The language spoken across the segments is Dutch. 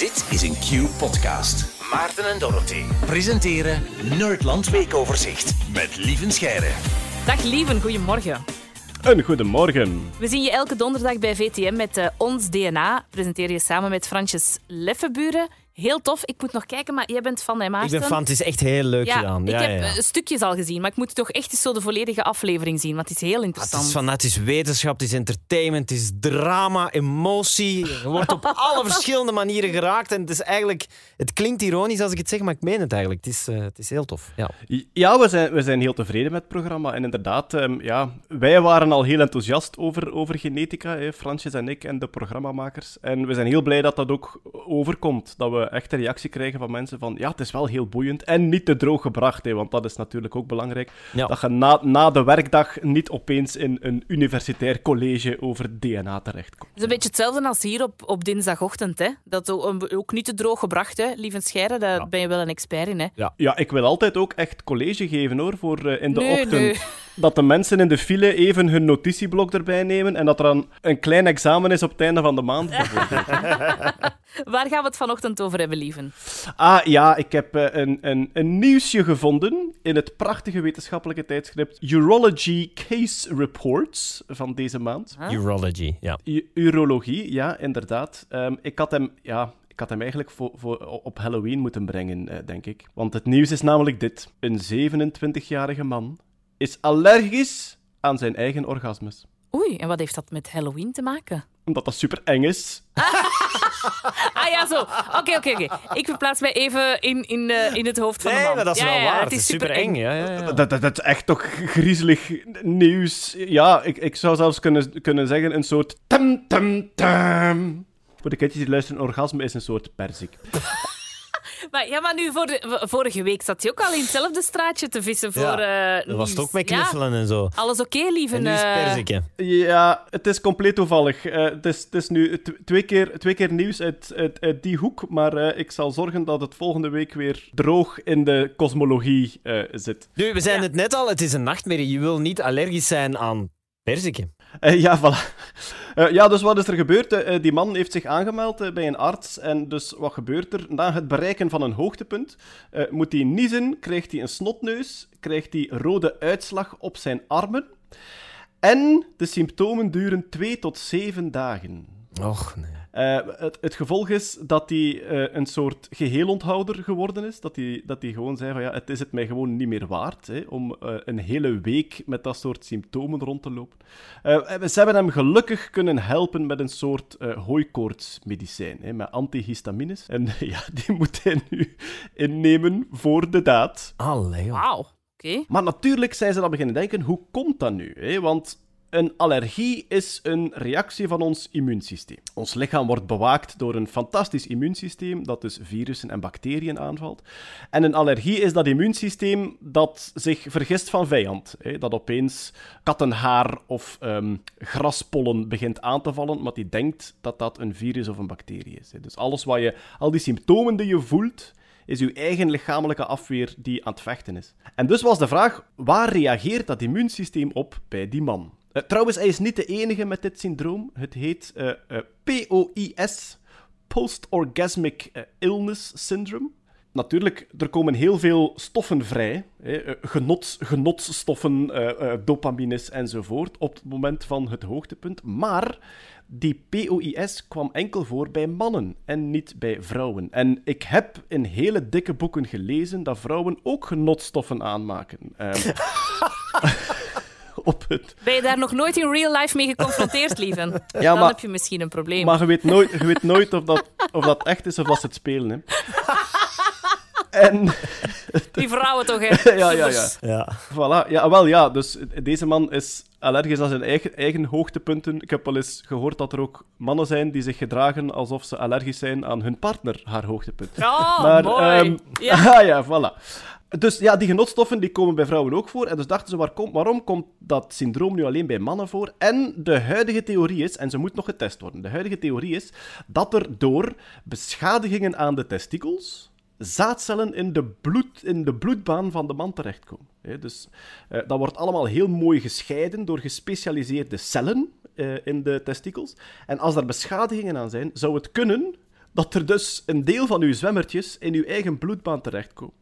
Dit is een Q-podcast. Maarten en Dorothy presenteren Nerdland Weekoverzicht met Lieven Scheire. Dag Lieven, goedemorgen. Een goedemorgen. We zien je elke donderdag bij VTM met eh, Ons DNA. Presenteer je samen met Fransjes Leffenburen. Heel tof. Ik moet nog kijken, maar jij bent van Ik Maarten? ben fan, het is echt heel leuk Ja, gedaan. ik Ja, heb ja, ja. eh, stukjes al gezien, maar ik moet toch echt eens zo de volledige aflevering zien, want het is heel Ah, interessant. Het is, van, het is wetenschap, het is entertainment, het is drama, emotie. Je wordt op alle verschillende manieren geraakt. En het is eigenlijk... Het klinkt ironisch als ik het zeg, maar ik meen het eigenlijk. Het is, eh, het is heel tof. Ja. Ja, we zijn, we zijn heel tevreden met het programma. En inderdaad, ehm, ja, wij waren al heel enthousiast over, over genetica, hè, Fransjes en ik en de programmamakers. En we zijn heel blij dat dat ook overkomt. Dat we echt een reactie krijgen van mensen van, ja, het is wel heel boeiend. En niet te droog gebracht, hè, want dat is natuurlijk ook belangrijk. Ja. Dat je na, na de werkdag niet opeens in een universitair college over DNA terechtkomt. Het is een beetje hetzelfde als hier op, op dinsdagochtend. Hè? Dat ook, ook niet te droog gebracht, hè? Lieven Scheire, daar ben je wel een expert in. Hè? Ja, ik wil altijd ook echt college geven hoor, voor eh, in de Nee, ochtend. nee. Dat de mensen in de file even hun notitieblok erbij nemen en dat er dan een klein examen is op het einde van de maand. bijvoorbeeld. Waar gaan we het vanochtend over hebben, Lieven? ah ja, ik heb eh, een, een, een nieuwsje gevonden in het prachtige wetenschappelijke tijdschrift Urology Case Reports van deze maand. Urology, ja. U- urologie, ja, inderdaad. Ehm, ik had hem, ja, ik had hem eigenlijk voor, voor, op Halloween moeten brengen, eh, denk ik. Want het nieuws is namelijk dit. Een 27-jarige man is allergisch aan zijn eigen orgasmes. Oei, en wat heeft dat met Halloween te maken? Omdat dat super eng is. Ah ja, zo. Oké, oké, oké. Ik verplaats mij even in, in, eh, in het hoofd van de Nee, man. maar dat is Ja, wel ja, waar. Het is super eng. Ja, ja, ja. Dat, dat, dat is echt toch griezelig nieuws. Ja, ik, ik zou zelfs kunnen, kunnen zeggen een soort tam tam tam. Voor de kindjes die luisteren, een orgasme is een soort perzik. Maar, ja, maar nu, voor de, vorige week zat hij ook al in hetzelfde straatje te vissen voor eh Dat was het ook met Ja, knuffelen en zo. alles oké, lieve? En nu is het eh, perzikje. Ja, het is compleet toevallig. Eh, het, is, het is nu twee keer, twee keer nieuws uit, uit, uit die hoek, maar eh, ik zal zorgen dat het volgende week weer droog in de kosmologie eh, zit. Nu, we zijn Ja. het net al, het is een nachtmerrie. Je wil niet allergisch zijn aan perzikje. Eh, ja, voilà. Eh, ja, dus wat is er gebeurd? Eh, die man heeft zich aangemeld bij een arts. En dus wat gebeurt er? Na het bereiken van een hoogtepunt moet hij niezen, krijgt hij een snotneus, krijgt hij rode uitslag op zijn armen. En de symptomen duren 2 tot 7 dagen. Och, nee. Eh, het, het gevolg is dat hij eh, een soort geheelonthouder geworden is. Dat hij, dat hij gewoon zei van ja, het is het mij gewoon niet meer waard hè, om eh, een hele week met dat soort symptomen rond te lopen. Eh, ze hebben hem gelukkig kunnen helpen met een soort eh hooikoortsmedicijn, hè, met antihistamines. En ja, die moet hij nu innemen voor de daad. Allee. Wauw, oké. Maar natuurlijk zijn ze dan beginnen denken, hoe komt dat nu? Hè? Want een allergie is een reactie van ons immuunsysteem. Ons lichaam wordt bewaakt door een fantastisch immuunsysteem dat dus virussen en bacteriën aanvalt. En een allergie is dat immuunsysteem dat zich vergist van vijand. Hè? Dat opeens kattenhaar of ehm, graspollen begint aan te vallen, omdat die denkt dat dat een virus of een bacterie is. Hè? Dus alles wat je, al die symptomen die je voelt, is uw eigen lichamelijke afweer die aan het vechten is. En dus was de vraag, waar reageert dat immuunsysteem op bij die man? Eh, trouwens, hij is niet de enige met dit syndroom. Het heet eh, eh, POIS, Post-Orgasmic Illness Syndrome. Natuurlijk, er komen heel veel stoffen vrij. Hè, genot, genotsstoffen, dopamines enzovoort, op het moment van het hoogtepunt. Maar die POIS kwam enkel voor bij mannen en niet bij vrouwen. En ik heb in hele dikke boeken gelezen dat vrouwen ook genotstoffen aanmaken. Ehm, op het... Ben je daar nog nooit in real life mee geconfronteerd, lieven? Ja, Dan maar- heb je misschien een probleem. Maar je weet nooit, je weet nooit of, dat, of dat echt is of dat ze het spelen. Hè. En Die vrouwen toch, hè? ja, ja, ja. Ja. Voilà, ja, wel ja. Dus deze man is allergisch aan zijn eigen, eigen hoogtepunten. Ik heb wel eens gehoord dat er ook mannen zijn die zich gedragen alsof ze allergisch zijn aan hun partner, haar hoogtepunt. Oh, mooi. ehm, ja. ah, ja, voilà. Dus ja, die genotstoffen die komen bij vrouwen ook voor. En dus dachten ze, waar waarom komt dat syndroom nu alleen bij mannen voor? En de huidige theorie is, en ze moet nog getest worden, de huidige theorie is dat er door beschadigingen aan de testikels zaadcellen in de, bloed, in de bloedbaan van de man terechtkomen. Dus eh, dat wordt allemaal heel mooi gescheiden door gespecialiseerde cellen eh, in de testikels. En als er beschadigingen aan zijn, zou het kunnen dat er dus een deel van uw zwemmertjes in uw eigen bloedbaan terechtkomen.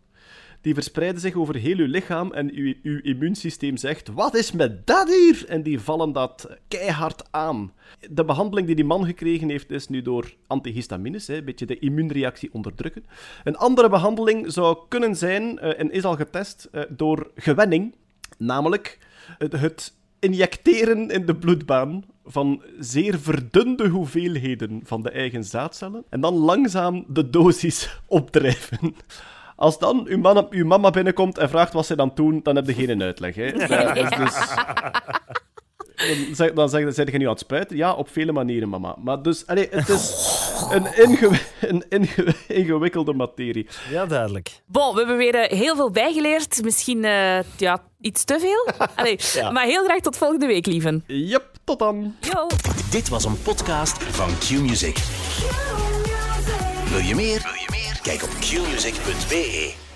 Die verspreiden zich over heel uw lichaam en uw, immuunsysteem zegt: Wat is met dat hier? En die vallen dat keihard aan. De behandeling die die man gekregen heeft, is nu door antihistamines, een beetje de immuunreactie onderdrukken. Een andere behandeling zou kunnen zijn, uh, en is al getest, uh, door gewenning, namelijk het injecteren in de bloedbaan van zeer verdunde hoeveelheden van de eigen zaadcellen en dan langzaam de dosis opdrijven. Als dan uw, man, uw mama binnenkomt en vraagt wat ze dan doen, dan heb je geen uitleg. Hè. Dat is dus... Dan zeg, dan zeg, zeg je nu aan het spuiten? Ja, op vele manieren, mama. Maar dus, allee, het is een, ingew een ingew ingewikkelde materie. Ja, duidelijk. Bon, we hebben weer uh, heel veel bijgeleerd. Misschien uh, ja, iets te veel. Allee, ja. Maar heel graag tot volgende week, lieven. Yep, tot dan. Yo. Dit was een podcast van Q-Music. Wil je meer? Wil je meer? Kijk op qmusic.be.